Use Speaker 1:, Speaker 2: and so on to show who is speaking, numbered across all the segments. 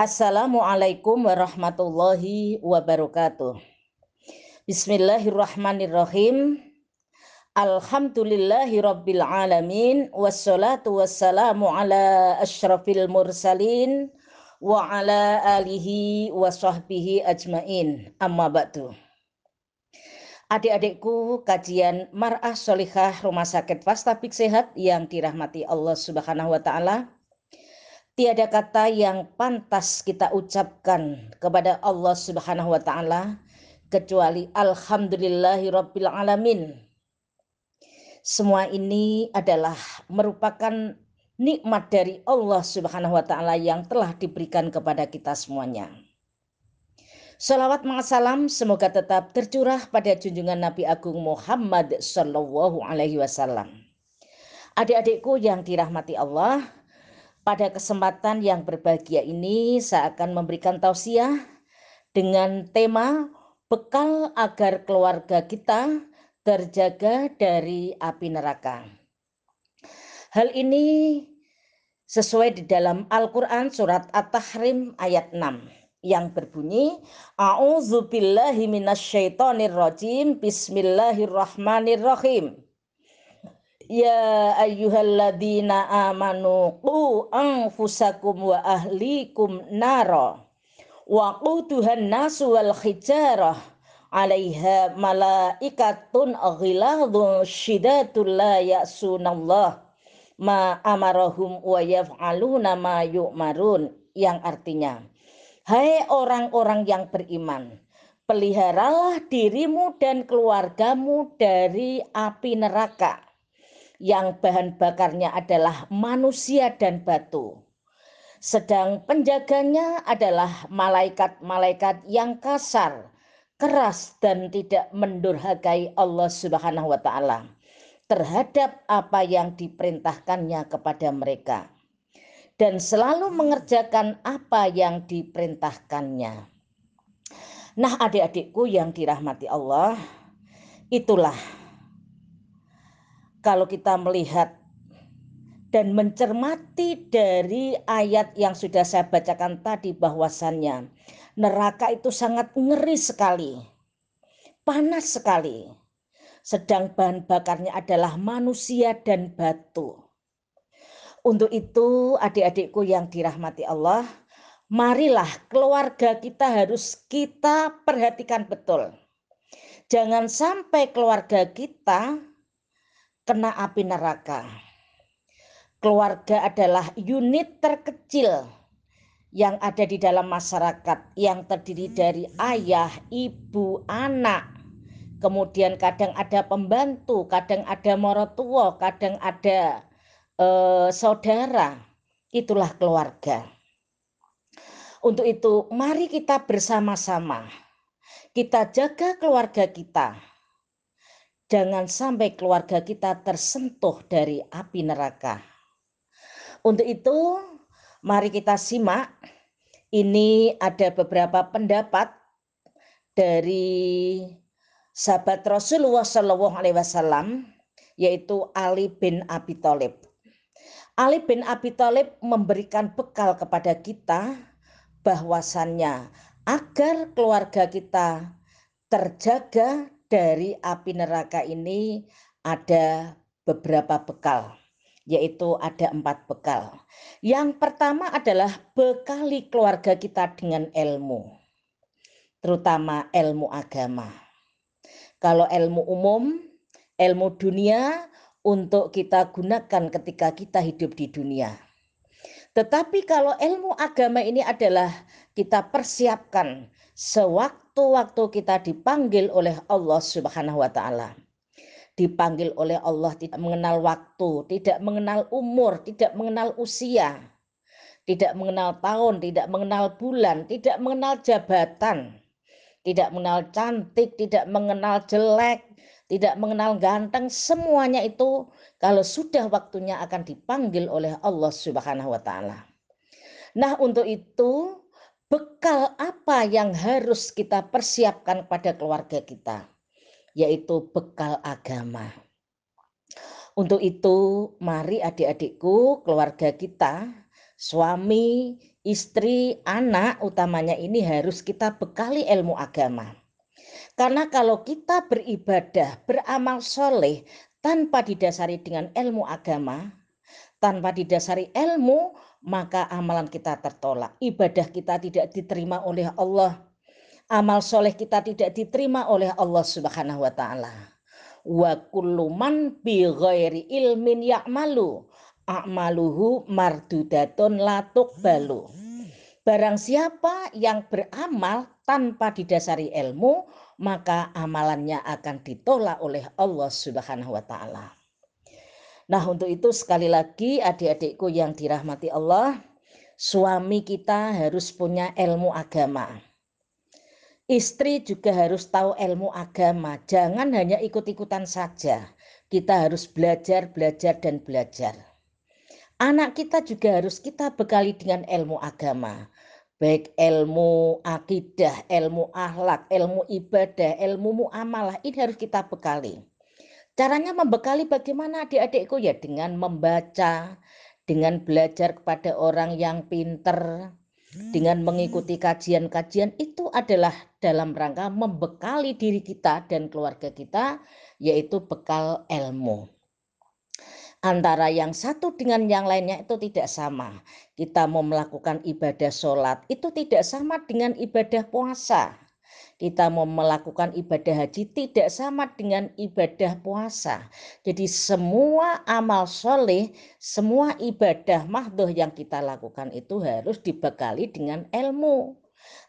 Speaker 1: Assalamualaikum warahmatullahi wabarakatuh. Bismillahirrahmanirrahim. Alhamdulillahi rabbil alamin wassalatu wassalamu ala asyrafil mursalin wa ala alihi wa sahbihi ajmain. Amma ba'du. Adik-adikku, kajian Mar'ah Solihah Rumah Sakit Fastabik Sehat yang dirahmati Allah Subhanahu wa taala Tiada kata yang pantas kita ucapkan kepada Allah Subhanahu wa taala kecuali alhamdulillahi rabbil alamin. Semua ini adalah merupakan nikmat dari Allah Subhanahu wa taala yang telah diberikan kepada kita semuanya. Salawat salam semoga tetap tercurah pada junjungan Nabi Agung Muhammad Sallallahu Alaihi Wasallam. Adik-adikku yang dirahmati Allah, pada kesempatan yang berbahagia ini saya akan memberikan tausiah dengan tema bekal agar keluarga kita terjaga dari api neraka. Hal ini sesuai di dalam Al-Qur'an surat At-Tahrim ayat 6 yang berbunyi A'udzubillahi minasyaitonirrajim Bismillahirrahmanirrahim Ya ayyuhalladzina amanu qu anfusakum wa ahlikum nara wa quduhan nasu wal hijarah alaiha malaikatun ghiladun syidatul la ya'sunallah ma amarahum wa yaf'aluna ma yu'marun yang artinya Hai orang-orang yang beriman peliharalah dirimu dan keluargamu dari api neraka yang bahan bakarnya adalah manusia dan batu. Sedang penjaganya adalah malaikat-malaikat yang kasar, keras dan tidak mendurhakai Allah Subhanahu wa taala terhadap apa yang diperintahkannya kepada mereka dan selalu mengerjakan apa yang diperintahkannya. Nah, adik-adikku yang dirahmati Allah, itulah kalau kita melihat dan mencermati dari ayat yang sudah saya bacakan tadi bahwasannya neraka itu sangat ngeri sekali, panas sekali. Sedang bahan bakarnya adalah manusia dan batu. Untuk itu adik-adikku yang dirahmati Allah, marilah keluarga kita harus kita perhatikan betul. Jangan sampai keluarga kita kena api neraka. Keluarga adalah unit terkecil yang ada di dalam masyarakat yang terdiri dari ayah, ibu, anak. Kemudian kadang ada pembantu, kadang ada morotua, kadang ada eh, saudara. Itulah keluarga. Untuk itu, mari kita bersama-sama kita jaga keluarga kita Jangan sampai keluarga kita tersentuh dari api neraka. Untuk itu, mari kita simak. Ini ada beberapa pendapat dari sahabat Rasulullah Shallallahu Alaihi Wasallam, yaitu Ali bin Abi Thalib. Ali bin Abi Thalib memberikan bekal kepada kita bahwasannya agar keluarga kita terjaga dari api neraka ini ada beberapa bekal, yaitu ada empat bekal. Yang pertama adalah bekali keluarga kita dengan ilmu, terutama ilmu agama. Kalau ilmu umum, ilmu dunia untuk kita gunakan ketika kita hidup di dunia. Tetapi kalau ilmu agama ini adalah kita persiapkan sewaktu-waktu kita dipanggil oleh Allah Subhanahu wa taala. Dipanggil oleh Allah tidak mengenal waktu, tidak mengenal umur, tidak mengenal usia, tidak mengenal tahun, tidak mengenal bulan, tidak mengenal jabatan, tidak mengenal cantik, tidak mengenal jelek, tidak mengenal ganteng, semuanya itu kalau sudah waktunya akan dipanggil oleh Allah Subhanahu wa taala. Nah, untuk itu bekal apa yang harus kita persiapkan pada keluarga kita, yaitu bekal agama. Untuk itu, mari adik-adikku, keluarga kita, suami, istri, anak utamanya ini harus kita bekali ilmu agama. Karena kalau kita beribadah, beramal soleh tanpa didasari dengan ilmu agama, tanpa didasari ilmu, maka amalan kita tertolak. Ibadah kita tidak diterima oleh Allah. Amal soleh kita tidak diterima oleh Allah Subhanahu wa Ta'ala. Wa kullu man bi ghairi ilmin ya'malu a'maluhu mardudatun latuk balu. Barang siapa yang beramal tanpa didasari ilmu, maka amalannya akan ditolak oleh Allah Subhanahu wa taala. Nah, untuk itu sekali lagi adik-adikku yang dirahmati Allah, suami kita harus punya ilmu agama. Istri juga harus tahu ilmu agama, jangan hanya ikut-ikutan saja. Kita harus belajar, belajar dan belajar. Anak kita juga harus kita bekali dengan ilmu agama baik ilmu akidah, ilmu akhlak, ilmu ibadah, ilmu muamalah ini harus kita bekali. Caranya membekali bagaimana adik-adikku ya dengan membaca, dengan belajar kepada orang yang pinter, dengan mengikuti kajian-kajian itu adalah dalam rangka membekali diri kita dan keluarga kita yaitu bekal ilmu antara yang satu dengan yang lainnya itu tidak sama. Kita mau melakukan ibadah sholat itu tidak sama dengan ibadah puasa. Kita mau melakukan ibadah haji tidak sama dengan ibadah puasa. Jadi semua amal soleh, semua ibadah mahdoh yang kita lakukan itu harus dibekali dengan ilmu.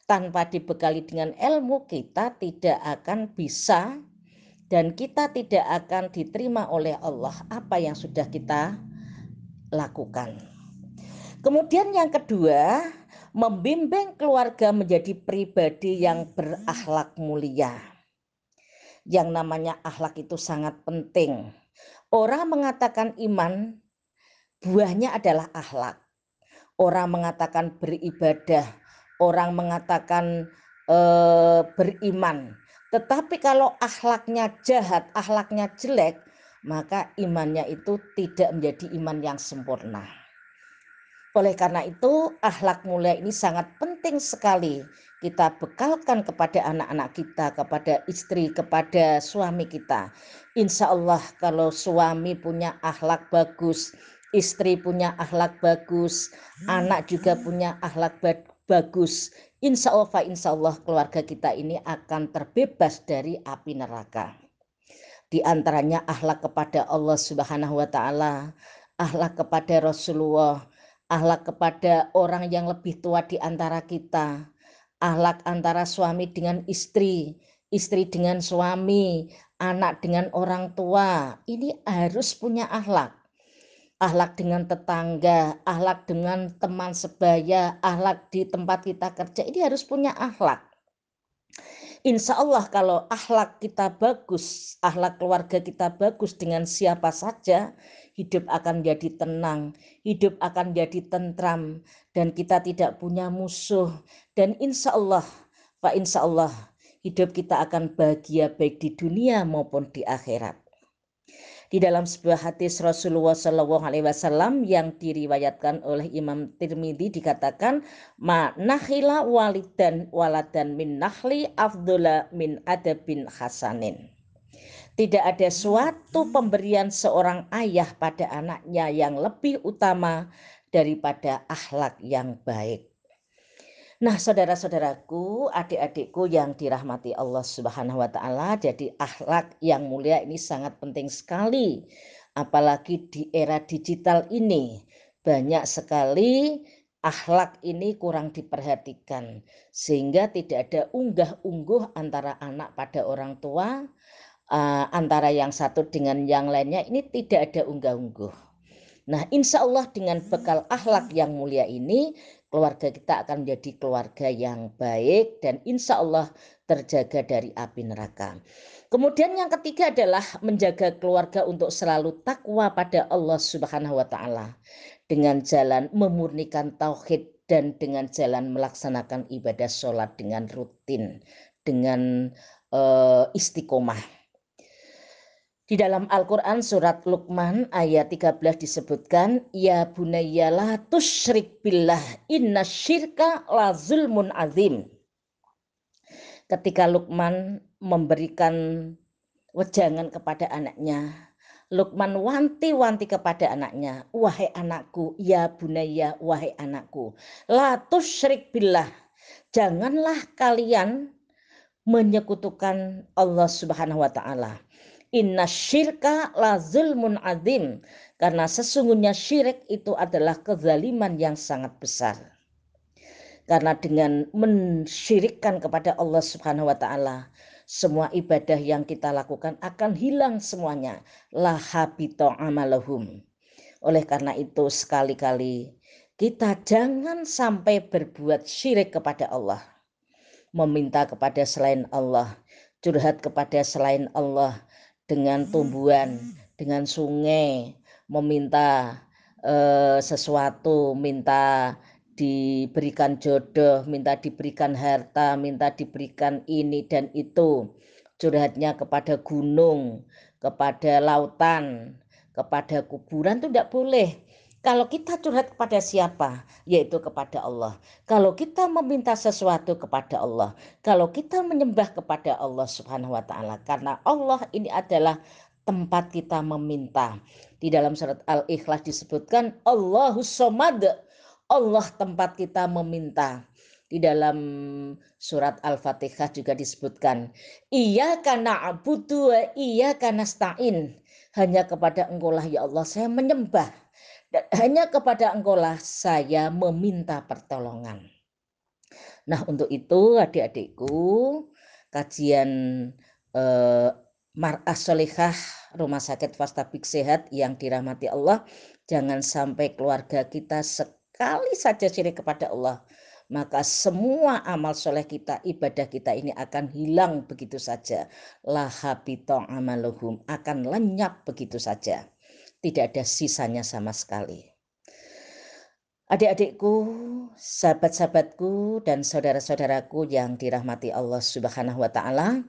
Speaker 1: Tanpa dibekali dengan ilmu kita tidak akan bisa dan kita tidak akan diterima oleh Allah apa yang sudah kita lakukan. Kemudian yang kedua, membimbing keluarga menjadi pribadi yang berakhlak mulia. Yang namanya akhlak itu sangat penting. Orang mengatakan iman, buahnya adalah akhlak. Orang mengatakan beribadah, orang mengatakan e, beriman, tetapi kalau akhlaknya jahat, akhlaknya jelek, maka imannya itu tidak menjadi iman yang sempurna. Oleh karena itu, akhlak mulia ini sangat penting sekali kita bekalkan kepada anak-anak kita, kepada istri, kepada suami kita. Insya Allah kalau suami punya akhlak bagus, istri punya akhlak bagus, anak juga punya akhlak bagus, insya Allah, insya Allah keluarga kita ini akan terbebas dari api neraka. Di antaranya akhlak kepada Allah Subhanahu wa taala, akhlak kepada Rasulullah, akhlak kepada orang yang lebih tua di antara kita, akhlak antara suami dengan istri, istri dengan suami, anak dengan orang tua. Ini harus punya akhlak ahlak dengan tetangga, ahlak dengan teman sebaya, ahlak di tempat kita kerja, ini harus punya ahlak. Insya Allah kalau ahlak kita bagus, ahlak keluarga kita bagus dengan siapa saja, hidup akan jadi tenang, hidup akan jadi tentram, dan kita tidak punya musuh. Dan insya Allah, Pak insya Allah, hidup kita akan bahagia baik di dunia maupun di akhirat di dalam sebuah hadis Rasulullah Shallallahu Alaihi Wasallam yang diriwayatkan oleh Imam Tirmidzi dikatakan ma nahila walidan waladan min nahli afdula min adabin hasanin. Tidak ada suatu pemberian seorang ayah pada anaknya yang lebih utama daripada akhlak yang baik. Nah, saudara-saudaraku, adik-adikku yang dirahmati Allah Subhanahu wa taala, jadi akhlak yang mulia ini sangat penting sekali. Apalagi di era digital ini, banyak sekali akhlak ini kurang diperhatikan sehingga tidak ada unggah-ungguh antara anak pada orang tua, uh, antara yang satu dengan yang lainnya ini tidak ada unggah-ungguh. Nah, insya Allah dengan bekal akhlak yang mulia ini, keluarga kita akan menjadi keluarga yang baik dan insya Allah terjaga dari api neraka. Kemudian yang ketiga adalah menjaga keluarga untuk selalu takwa pada Allah Subhanahu wa taala dengan jalan memurnikan tauhid dan dengan jalan melaksanakan ibadah sholat dengan rutin, dengan uh, istiqomah. Di dalam Al-Quran surat Luqman ayat 13 disebutkan, Ya bunayya tusyrik billah inna syirka la zulmun azim. Ketika Luqman memberikan wejangan kepada anaknya, Lukman wanti-wanti kepada anaknya, wahai anakku, ya bunaya, wahai anakku, la tusyrik billah. Janganlah kalian menyekutukan Allah Subhanahu wa taala. Inna syirka la zulmun azim. Karena sesungguhnya syirik itu adalah kezaliman yang sangat besar. Karena dengan mensyirikkan kepada Allah Subhanahu wa taala, semua ibadah yang kita lakukan akan hilang semuanya. Lahabito amalahum. Oleh karena itu sekali-kali kita jangan sampai berbuat syirik kepada Allah. Meminta kepada selain Allah. Curhat kepada selain Allah dengan tumbuhan, dengan sungai. Meminta eh, sesuatu, minta diberikan jodoh, minta diberikan harta, minta diberikan ini dan itu. Curhatnya kepada gunung, kepada lautan, kepada kuburan itu tidak boleh. Kalau kita curhat kepada siapa? Yaitu kepada Allah. Kalau kita meminta sesuatu kepada Allah. Kalau kita menyembah kepada Allah subhanahu wa ta'ala. Karena Allah ini adalah tempat kita meminta. Di dalam surat Al-Ikhlas disebutkan Allahus somad Allah tempat kita meminta. Di dalam surat Al-Fatihah juga disebutkan, Iya karena abudu iya karena stain. Hanya kepada engkau lah ya Allah saya menyembah. Dan hanya kepada engkau lah saya meminta pertolongan. Nah untuk itu adik-adikku kajian eh, Mar'ah Solehah Rumah Sakit Fastabik Sehat yang dirahmati Allah. Jangan sampai keluarga kita sekali saja syirik kepada Allah, maka semua amal soleh kita, ibadah kita ini akan hilang begitu saja. Lahabito amaluhum akan lenyap begitu saja. Tidak ada sisanya sama sekali. Adik-adikku, sahabat-sahabatku, dan saudara-saudaraku yang dirahmati Allah Subhanahu wa Ta'ala,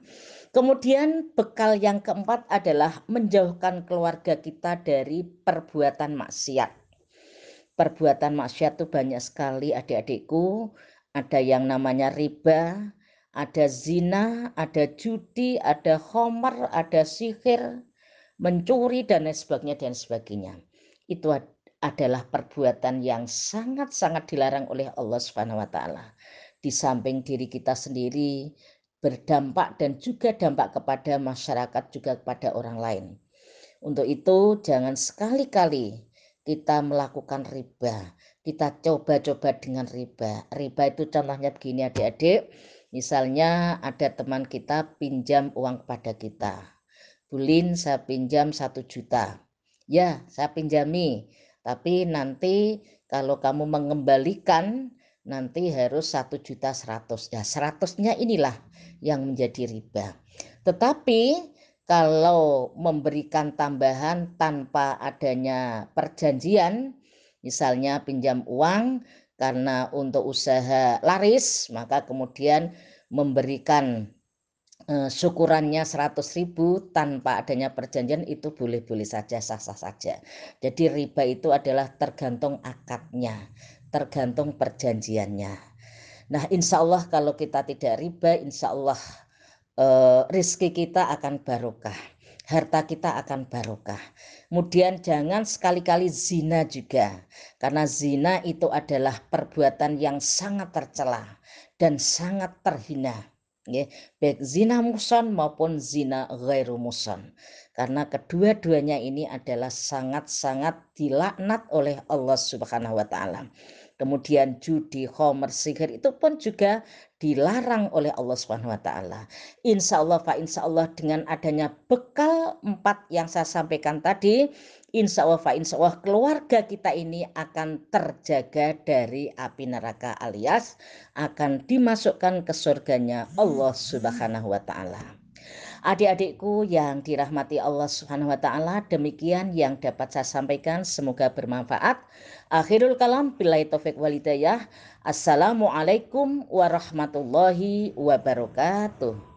Speaker 1: kemudian bekal yang keempat adalah menjauhkan keluarga kita dari perbuatan maksiat perbuatan maksiat itu banyak sekali adik-adikku. Ada yang namanya riba, ada zina, ada judi, ada homer, ada sihir, mencuri dan lain sebagainya dan sebagainya. Itu adalah perbuatan yang sangat-sangat dilarang oleh Allah Subhanahu wa taala. Di samping diri kita sendiri berdampak dan juga dampak kepada masyarakat juga kepada orang lain. Untuk itu jangan sekali-kali kita melakukan riba. Kita coba-coba dengan riba. Riba itu contohnya begini adik-adik. Misalnya ada teman kita pinjam uang kepada kita. Bulin saya pinjam satu juta. Ya saya pinjami. Tapi nanti kalau kamu mengembalikan nanti harus satu juta seratus. Ya seratusnya inilah yang menjadi riba. Tetapi kalau memberikan tambahan tanpa adanya perjanjian, misalnya pinjam uang karena untuk usaha laris, maka kemudian memberikan syukurannya 100 ribu tanpa adanya perjanjian itu boleh-boleh saja, sah-sah saja. Jadi riba itu adalah tergantung akadnya, tergantung perjanjiannya. Nah insya Allah kalau kita tidak riba, insya Allah eh, rizki kita akan barokah harta kita akan barokah. Kemudian jangan sekali-kali zina juga. Karena zina itu adalah perbuatan yang sangat tercela dan sangat terhina. Ya, baik zina muson maupun zina ghairu muson. Karena kedua-duanya ini adalah sangat-sangat dilaknat oleh Allah Subhanahu wa taala. Kemudian judi, homer, sihir itu pun juga dilarang oleh Allah Subhanahu wa taala. Insya Allah Pak insya Allah dengan adanya bekal empat yang saya sampaikan tadi, insya Allah Pak insya Allah keluarga kita ini akan terjaga dari api neraka alias akan dimasukkan ke surganya Allah Subhanahu wa taala. Adik-adikku yang dirahmati Allah Subhanahu wa taala, demikian yang dapat saya sampaikan, semoga bermanfaat. Akhirul kalam billahi taufik walidayah. Assalamualaikum warahmatullahi wabarakatuh.